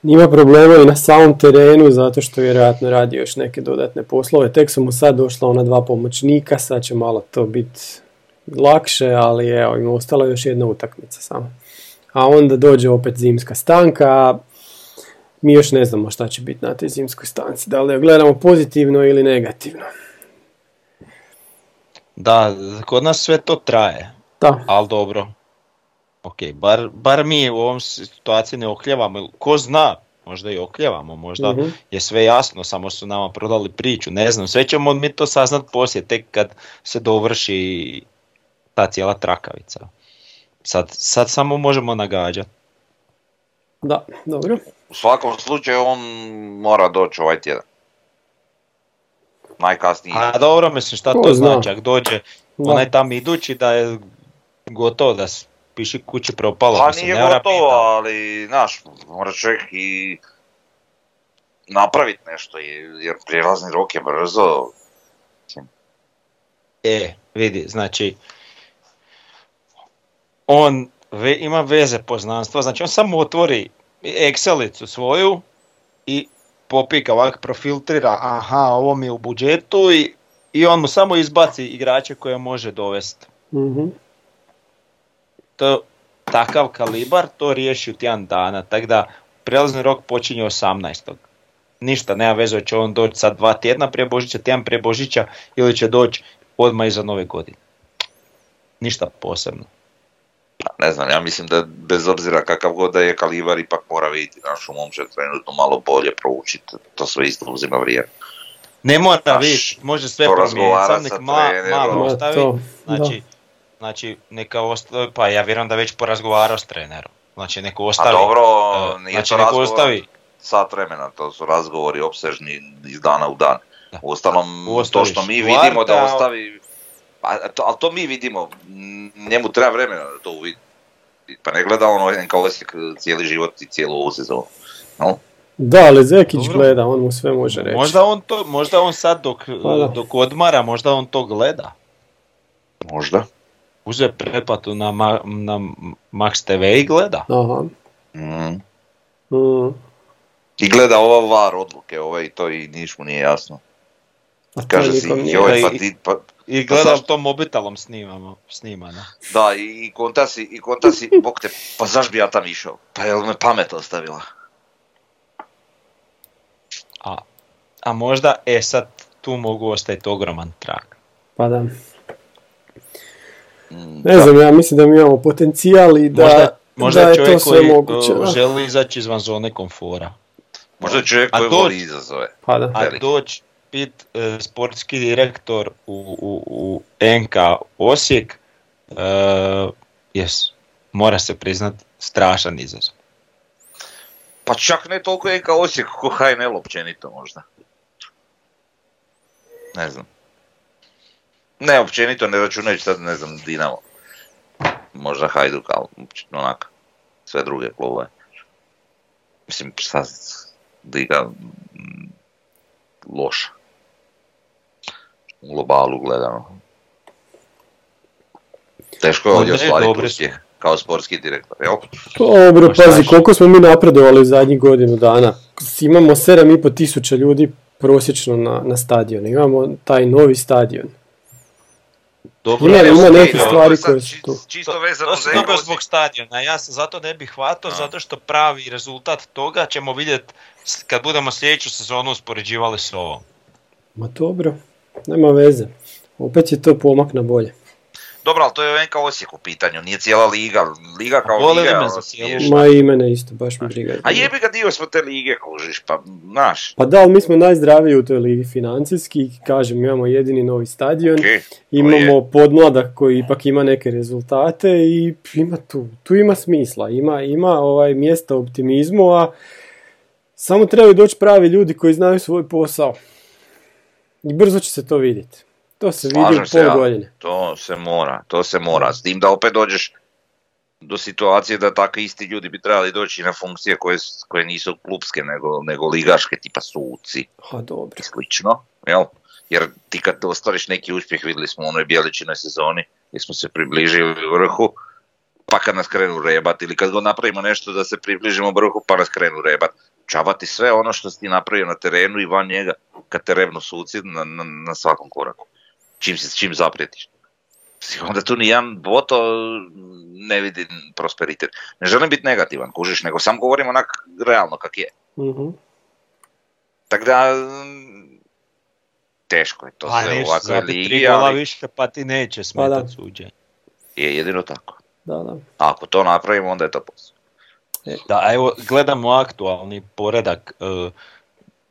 ima problema i na samom terenu, zato što vjerojatno radi još neke dodatne poslove. Tek su mu sad došla ona dva pomoćnika, sad će malo to biti lakše, ali evo, ima ostala još jedna utakmica samo. A onda dođe opet zimska stanka, mi još ne znamo šta će biti na toj zimskoj stanci, da li gledamo pozitivno ili negativno. Da, kod nas sve to traje, Da, ali dobro. Ok, bar, bar mi u ovom situaciji ne okljevamo, ko zna, možda i okljevamo, možda Mhm. je sve jasno, samo su nama prodali priču, ne znam, sve ćemo mi to saznat poslije, tek kad se dovrši ta cijela trakavica. Sad, sad samo možemo nagađati. da, dobro. U svakom slučaju on mora doći ovaj tjedan. Najkasnije. A dobro, mislim šta Ko to zna. znači, ako dođe Da. onaj tam idući da je gotovo da piši kući propalo. Pa mislim, nije ne gotovo, ali znaš, mora čovjek i napraviti nešto, jer jer prijelazni rok je brzo. E, vidi, znači, on ve- ima veze poznanstva, znači on samo otvori Excelicu svoju i popika ovak profiltrira, aha, ovo mi je u budžetu i, i on mu samo izbaci igrače koje može dovesti. Mhm. To takav kalibar to riješi u tjedan dana, tako da prelazni rok počinje 18. Ništa, nema veze će on doći sad dva tjedna prije Božića, tjedan prije Božića ili će doći odmah iza nove godine. Ništa posebno. Ne znam, ja mislim da bez obzira kakav god da je kalibar ipak mora vidjeti našu momčad trenutno malo bolje proučiti, to sve isto uzima vrijeme. Ne mora vidjeti, može sve promijeniti, sam sa nek ma, trenerom. malo Ma, ostavi, to, znači, znači neka ostavi, pa ja vjerujem da već porazgovarao s trenerom, znači neko ostavi, A dobro, e, nije znači to neko razgovor ostavi, sat vremena, to su razgovori opsežni iz dana u dan. Da. Uostalom, to što mi vidimo da ostavi, pa, to, ali to mi vidimo, njemu treba vremena da to uvidi. Pa ne gleda ono NK Osijek cijeli život i cijelu ovu sezonu. No? Da, ali Zekić Dobro. gleda, on mu sve može reći. možda on to, možda on sad dok, Pa da. dok odmara, možda on to gleda. Možda. Uze pretplatu na, Ma- na Max TV i gleda. Aha. Mm. Mm. I gleda ova var odluke, ovaj, to i niš mu nije jasno. A Kaže si, joj, pa I- ti, pa, I Pa gleda zašto? to mobitelom snimamo, snimano. da, i, i konta si, i konta si, bok te, pa zaš bi ja tam išao? Pa jel me pamet ostavila? A, a možda, e sad, tu mogu ostaviti ogroman trag. Pa da. Mm, Ne znam, ja mislim da mi imamo potencijal i da, možda možda da je je čovjek to sve koji moguće. da. želi izaći izvan zone komfora. Možda je čovjek A koji voli izazove. Pa da. A doći bit e, sportski direktor u, u, u NK Osijek, e, jes, mora se priznat, strašan izazov. Pa čak ne toliko kao Osijek, kako HNL općenito možda. Ne znam. Ne, općenito ne računajući sad, ne znam, Dinamo. Možda Hajduk, ali opć- onak, sve druge klubove. Mislim, šta liga mm, loša. U globalu gledano. Teško je ovdje ostvariti uspjeh kao sportski direktor, jel? Dobro, Pa pazi, koliko smo mi napredovali u zadnjih godinu dana. Imamo 7,5 tisuća ljudi prosječno na, na stadionu. Imamo taj novi stadion. Dobro, Ima- ima neke dobro. stvari sad koje su či- tu. Čisto vezano To za sam dobio Osijek. zbog stadiona, ja se zato ne bih hvatao, A. zato što pravi rezultat toga ćemo vidjeti kad budemo sljedeću sezonu uspoređivali s ovom. Ma dobro, nema veze. Opet je to pomak na bolje. Dobro, ali to je NK Osijek u pitanju, nije cijela liga. Liga kao Voli liga me ono za cijelu? smiješna. Ma i mene isto, baš mi briga. A jebi ga dio smo te lige, kužiš, pa, znaš. Pa da, ali mi smo najzdraviji u toj ligi financijski. Kažem, imamo jedini novi stadion. Imamo je. podmladak koji ipak ima neke rezultate i ima tu, tu ima smisla, ima, ima ovaj mjesta optimizmu, a samo trebaju doći pravi ljudi koji znaju svoj posao. I brzo će se to vidjeti. To se vidi u pol ja. godine. To se mora, to se mora. S tim da opet dođeš do situacije da takvi isti ljudi bi trebali doći na funkcije koje, koje nisu klubske, nego, nego ligaške, tipa suci Ha, dobro. i slično, jel? Jer ti kad ostvariš neki uspjeh, vidjeli smo u onoj bijeličinoj sezoni, gdje smo se približili vrhu, pa kad nas krenu rebat, ili kad god napravimo nešto da se približimo vrhu, pa nas krenu rebat. Čabati sve ono što si ti napravio na terenu i van njega, kad te revnu suci na, na, na svakom koraku. Čim, se, čim zaprijetiš. Onda tu ni jedan boto ne vidi prosperitet. Ne želim biti negativan, kužiš, nego sam govorim onak realno kak je. Mhm. Tako da, teško je to Pa sve u neš, ovakvoj zabiti ligi, ali više pa ti neće Pa smetat da. suđenje. je jedino tako. Da, da. A ako to napravimo, onda je to posao. Da, a evo, gledamo aktualni poredak e,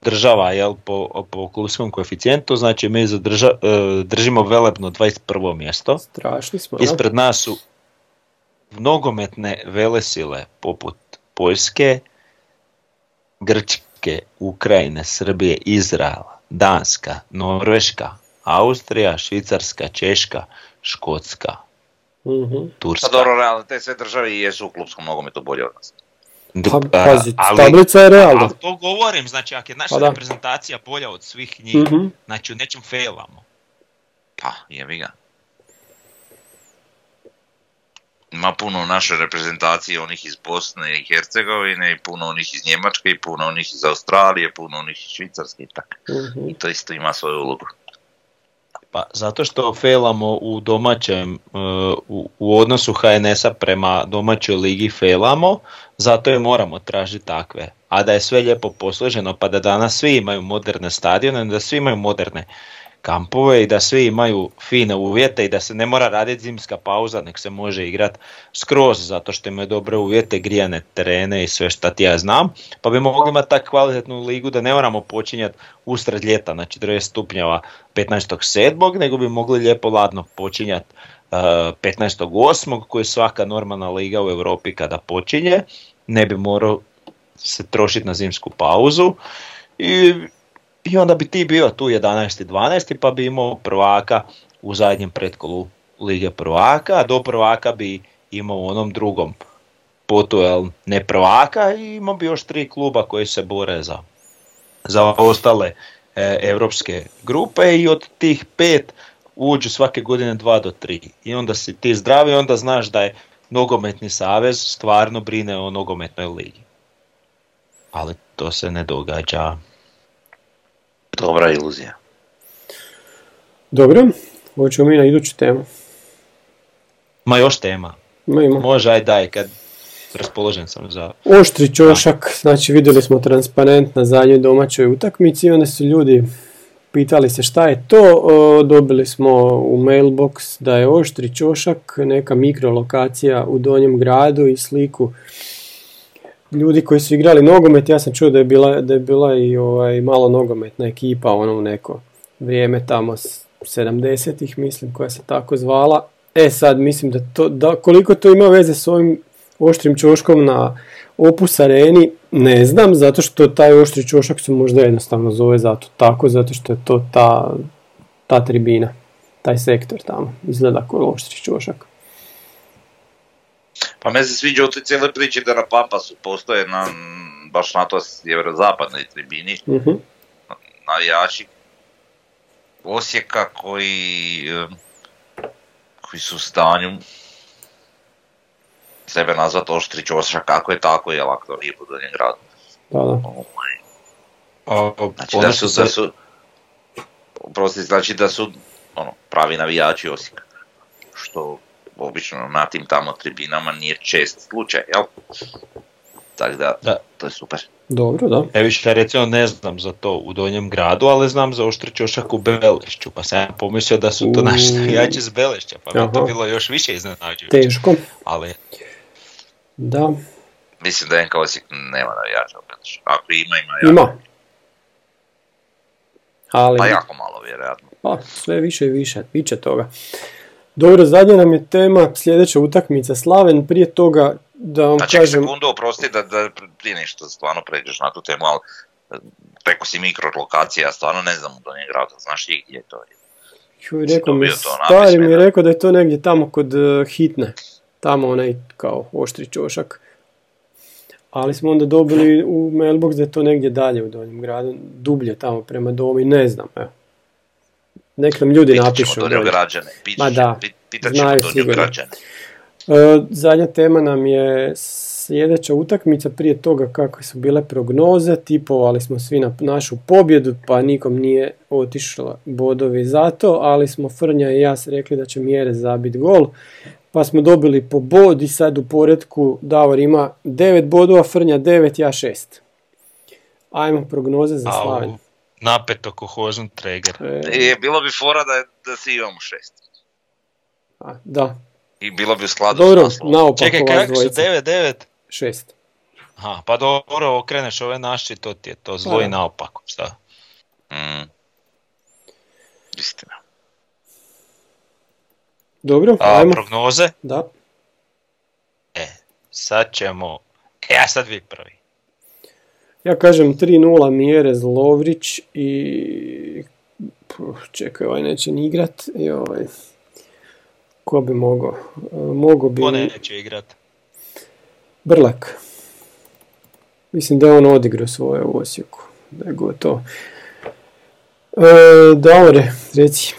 država jel, po, po klubskom koeficijentu, znači mi zadrža, e, držimo velebno 21. mjesto. Strašni smo. da. Ispred nas su nogometne velesile poput Poljske, Grčke, Ukrajine, Srbije, Izraela, Danska, Norveška, Austrija, Švicarska, Češka, Škotska, Mhm. Turska. Pa dobro, realno, te sve države i jesu u klubskom nogometu bolje od nas. Pa, pazi, ali- tablica je realna. Ali to govorim, znači ako je naša Pa reprezentacija bolja od svih njih, Mhm. znači u nečem failamo. Pa, jebi ga. Ima puno u našoj reprezentaciji onih iz Bosne i Hercegovine, i puno onih iz Njemačke, i puno onih iz Australije, puno onih iz Švicarske i tako. Mhm. I to isto ima svoju ulogu. Pa zato što failamo u domaćem, e, u, odnosu HNS-a prema domaćoj ligi failamo, zato je moramo tražiti takve. A da je sve lijepo posloženo, pa da danas svi imaju moderne stadione, da svi imaju moderne kampove i da svi imaju fine uvjete i da se ne mora raditi zimska pauza, nek se može igrat skroz zato što imaju dobre uvjete, grijane terene i sve šta ti ja znam, pa bi mogli imati tako kvalitetnu ligu da ne moramo počinjati usred ljeta, znači 30 stupnjeva 15.7. nego bi mogli lijepo ladno počinjati uh, 15.8. koji je svaka normalna liga u Europi kada počinje, ne bi morao se trošiti na zimsku pauzu i, i onda bi ti bio tu 11. 12. pa bi imao prvaka u zadnjem pretkolu Lige prvaka, a do prvaka bi imao u onom drugom potu jel, ne prvaka i imao bi još tri kluba koji se bore za, za ostale e, europske grupe i od tih pet uđu svake godine dva do tri. I onda si ti zdravi onda znaš da je nogometni savez stvarno brine o nogometnoj ligi. Ali to se ne događa. Dobra iluzija. Dobro, hoćemo mi na iduću temu. Ma još tema. Ma ima. Može, aj daj, kad raspoložen sam za... Oštri čošak, znači vidjeli smo transparent na zadnjoj domaćoj utakmici i onda su ljudi pitali se šta je to, dobili smo u mailbox da je oštri čošak, neka mikrolokacija u Donjem gradu i sliku ljudi koji su igrali nogomet, ja sam čuo da je bila, da je bila i ovaj, malo nogometna ekipa ono neko vrijeme tamo s 70-ih mislim koja se tako zvala. E sad mislim da to, da koliko to ima veze s ovim oštrim čoškom na Opus areni, ne znam, zato što taj oštri čošak se možda jednostavno zove zato tako, zato što je to ta, ta tribina, taj sektor tamo, izgleda kao oštri čošak. Pa me se sviđa u toj cijeloj priči da na Pampasu postoje na, baš na to sjeverozapadnoj tribini Mhm. navijači Osijeka koji, koji su u stanju sebe nazvat oštri čošak, kako je tako, jel ako to nije po Donjem gradu. Da, da. Ovaj, Znači da su, da su, oprosti, znači da su ono, pravi navijači Osijeka. Što obično na tim tamo tribinama nije čest slučaj, jel? Tako da, Da. to je super. Dobro, da. E više recimo ne znam za to u Donjem gradu, ali znam za oštri čošak u Belešću, pa sam ja pomislio da su to U. naši navijači iz Belešća, pa bi to bilo još više iznenađujuće. Teško. Ali Da, Mislim da NK Osijek nema navijača u Belišću. Ako ima, ima ima. Ali, Pa jako malo, vjerojatno. pa, sve više i više, bit će toga. Dobro, zadnja nam je tema, sljedeća utakmica Slaven, prije toga da vam A čekaj kažem... sekundu, oprosti da, da prije nešto stvarno pređeš na tu temu, ali e, preko si mikrolokacija, ja stvarno ne znam u Donjem gradu, znaš ti gdje je to? Joj, rekao mi, stari mi je rekao da je to negdje tamo kod eh, hitne. Tamo onaj kao oštri čošak. Ali smo onda dobili u mailbox da je to negdje dalje u Donjem gradu, dublje tamo prema domu i ne znam, evo. Nek nam ljudi Pitat napišu. dolje. građane, Ma pitat, da, pit, pitat ćemo znaju sigurno. građane. E, Zadnja tema nam je sljedeća utakmica, prije toga kako su bile prognoze, tipovali smo svi na našu pobjedu, pa nikom nije otišla bodovi za to, ali smo Frnja i ja rekli da će mjere zabiti gol, pa smo dobili po bod i sad u poredku Davor ima 9 bodova, Frnja 9, ja 6. Ajmo prognoze za a Slaven. u napeto ko Hožn Treger. E, E, bilo bi fora da, da svi imamo šest. a, da, I bilo bi u skladu dobro, s naslovom. naopako Čekaj, kako su dvojica. 9-9? 6. Aha, pa dobro, okreneš ove naši, to ti je to zlo Pa i da. naopako, šta? Mm. Istina. Dobro, A, ajmo. prognoze? Da. E, sad ćemo... E, a sad vi prvi. Ja kažem 3-0 Mjerez Lovrić i... Čekaj, ovaj neće ni igrat. I ovaj... Ko bi mogao? Mogao bi Ko neće igrat? Brlak. Mislim da je on odigrao svoje u Osijeku. Da je gotovo. E, Davore, reci.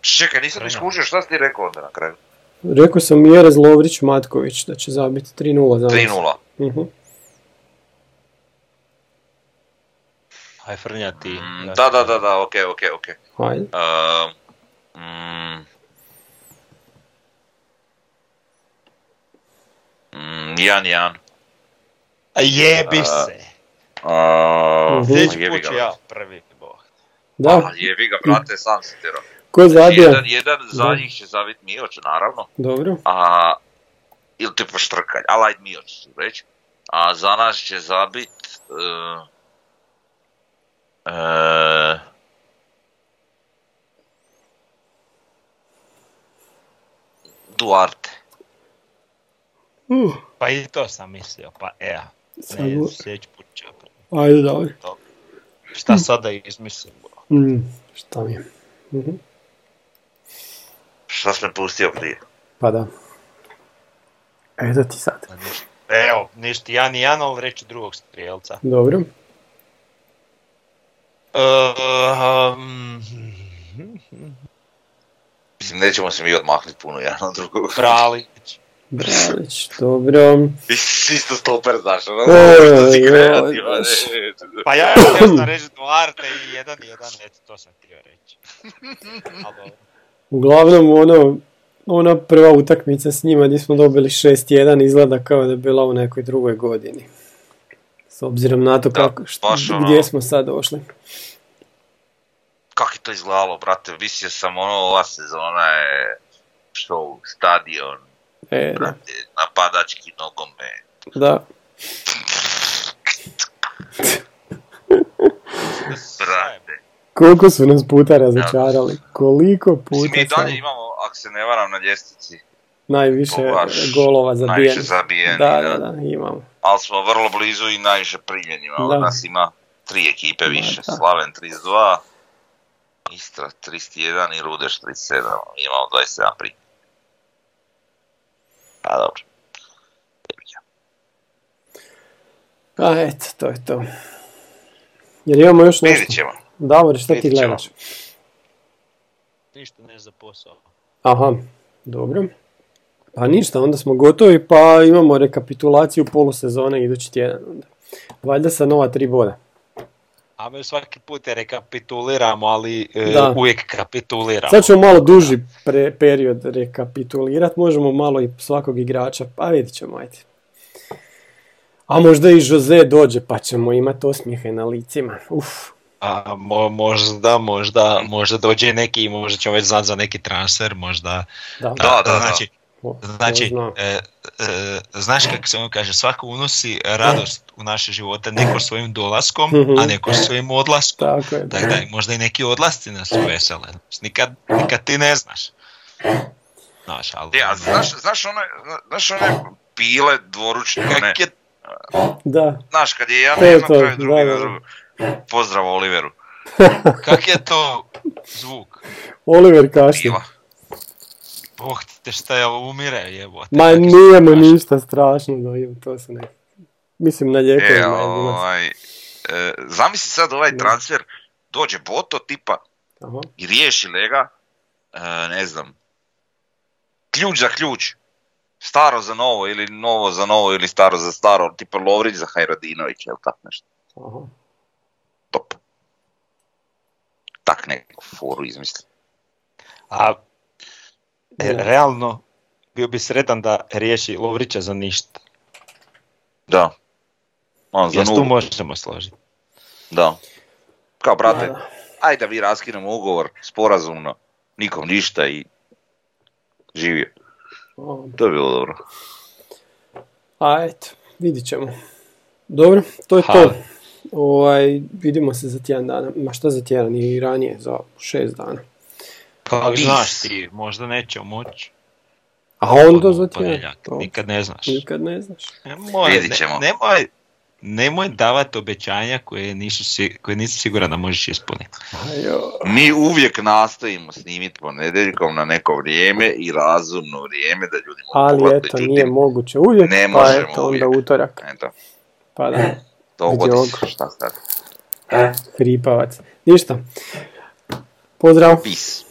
Čekaj, nisam skužio šta si ti rekao onda na kraju. Rekao sam Mjerez Lovrić Matković da će zabiti 3-0 za nas. 3-0. Mhm. Aj, Frnja ti. Mm, da, da, da, da, ok, ok, ok. Ajde. Uh, mm, mm, Jan, Jan. A jebi A, se. Uh, jebi ga. ja prvi, boh. Da, A, jebi ga, brate, sam si tjerao. ko zabija? Jedan, jedan za njih će zavit Mioć, naravno. Dobro. A, ili te poštrkalj, ali ajde Mioć ću reći. A za nas će zabit... Uh, uh, Duarte. Uh, Pa i to sam mislio, pa. Sad Ne, sljedeći put prvi. ajde, dobro. Šta sada izmislim? Mm, šta mi je? Mhm. Šta sam pustio prije? Pa da. Eto ti sad. Pa. Evo, ništa, ja ni jedan, ali reći drugog strijelca. Dobro. Um, Mislim, nećemo se mi odmahnuti puno jedan od drugog. Fralić. Bralić, dobro. Mislim, isto stoper, znaš, ono, što si kreativan. Pa ja htio sam reći Duarte i jedan jedan, eto to sam htio reći. Uglavnom, ono, ona prva utakmica s njima gdje smo dobili 6-1 izgleda kao da je bila u nekoj drugoj godini. S obzirom na to Da, kako, št- baš ono- gdje smo sad došli. Kako je to izgledalo, brate, mislio sam ono, ova sezona je show, stadion, E, da. brate, napadački nogome. da. Brate. Koliko su nas puta razočarali. Koliko puta mi dalje samo. imamo, ako se ne varam, na ljestvici, Najviše golova najviše zabijenih. zabijenih, Da, da. da, da, imamo. Ali smo vrlo blizu i najviše primljenima. Da. Od nas ima tri ekipe više, da. Slaven 32, Istra 31 i Rudeš 37, mi imamo 27 primljenih. A dobro. Jebi ga. A eto, to je to. Jer imamo još nešto. Vidjet ćemo. Davor, šta ti gledaš? Ništa ne za posao. Aha, dobro. Pa ništa, onda smo gotovi, pa imamo rekapitulaciju polusezone idući tjedan onda. Valjda sa nova tri boda. A mi svaki put je rekapituliramo, ali e, Da. uvijek kapituliramo. Sad ćemo malo duži pre- period rekapitulirati, možemo malo i svakog igrača, pa vidjet ćemo, ajde. A možda i Jose dođe, pa ćemo imati osmijehe na licima. Uf, A, mo- možda, možda, možda dođe neki, možda ćemo već znati za neki transfer, možda... da. Da, da, da. Znači, znači zna. e, e, znaš kako se on kaže, svako unosi radost u naše živote, neko svojim dolaskom, Mhm. a neko svojim odlaskom. Tako je, da. Tako da, možda i neki odlasci nas vesele. Nikad, nikad ti ne znaš. Znaš, ali... Znaš, znaš one, znaš one pile dvoručne, one, Kak je Da, znaš kad je jedan To je jedno to, kraj drugi da, da. na drugo. Pozdrav Oliveru. Kak je to zvuk? Oliver. Pila. Bog te šta je ovo umire jebote. Ma je nije mu ništa strašno, da to su neki. Mislim na E, lijekovima. je bilo. ovaj, e, zamisli sad ovaj transfer, dođe Boto tipa Aha. i riješi lega, e, ne znam, ključ za ključ, staro za novo ili novo za novo ili staro za staro, tipa Lovrić za Hajradinović ili tak nešto, Aha. top. Tak neku foru izmisli. A e, realno bio bi sretan da riješi Lovrića za ništa. Da. On za Jes tu možemo složiti. da. Kao, brate, Da, da. ajde da vi raskinemo ugovor sporazumno, nikom ništa i živio. To je bilo dobro. A eto, vidit ćemo. Dobro, to je to. Ha. Ovaj, vidimo se za tjedan dana. Ma šta za tjedan i ranije, za šest dana. Kako znaš ti, možda neće moći. A onda za Nikad ne znaš. Nikad ne znaš. Nemoj, Vidit ne- nemoj, nemoj davati obećanja koje nisu, si- koje nisi siguran da možeš ispuniti. Mi uvijek nastojimo snimiti ponedjeljkom na neko vrijeme i razumno vrijeme da ljudi mogu Ali pogledati, eto, međutim, nije moguće uvijek, ne pa možemo eto, onda uvijek. utorak. Eto, Pa da, dogodi Vidi se, šta sad. hripavac. Ništa. Pozdrav. Peace.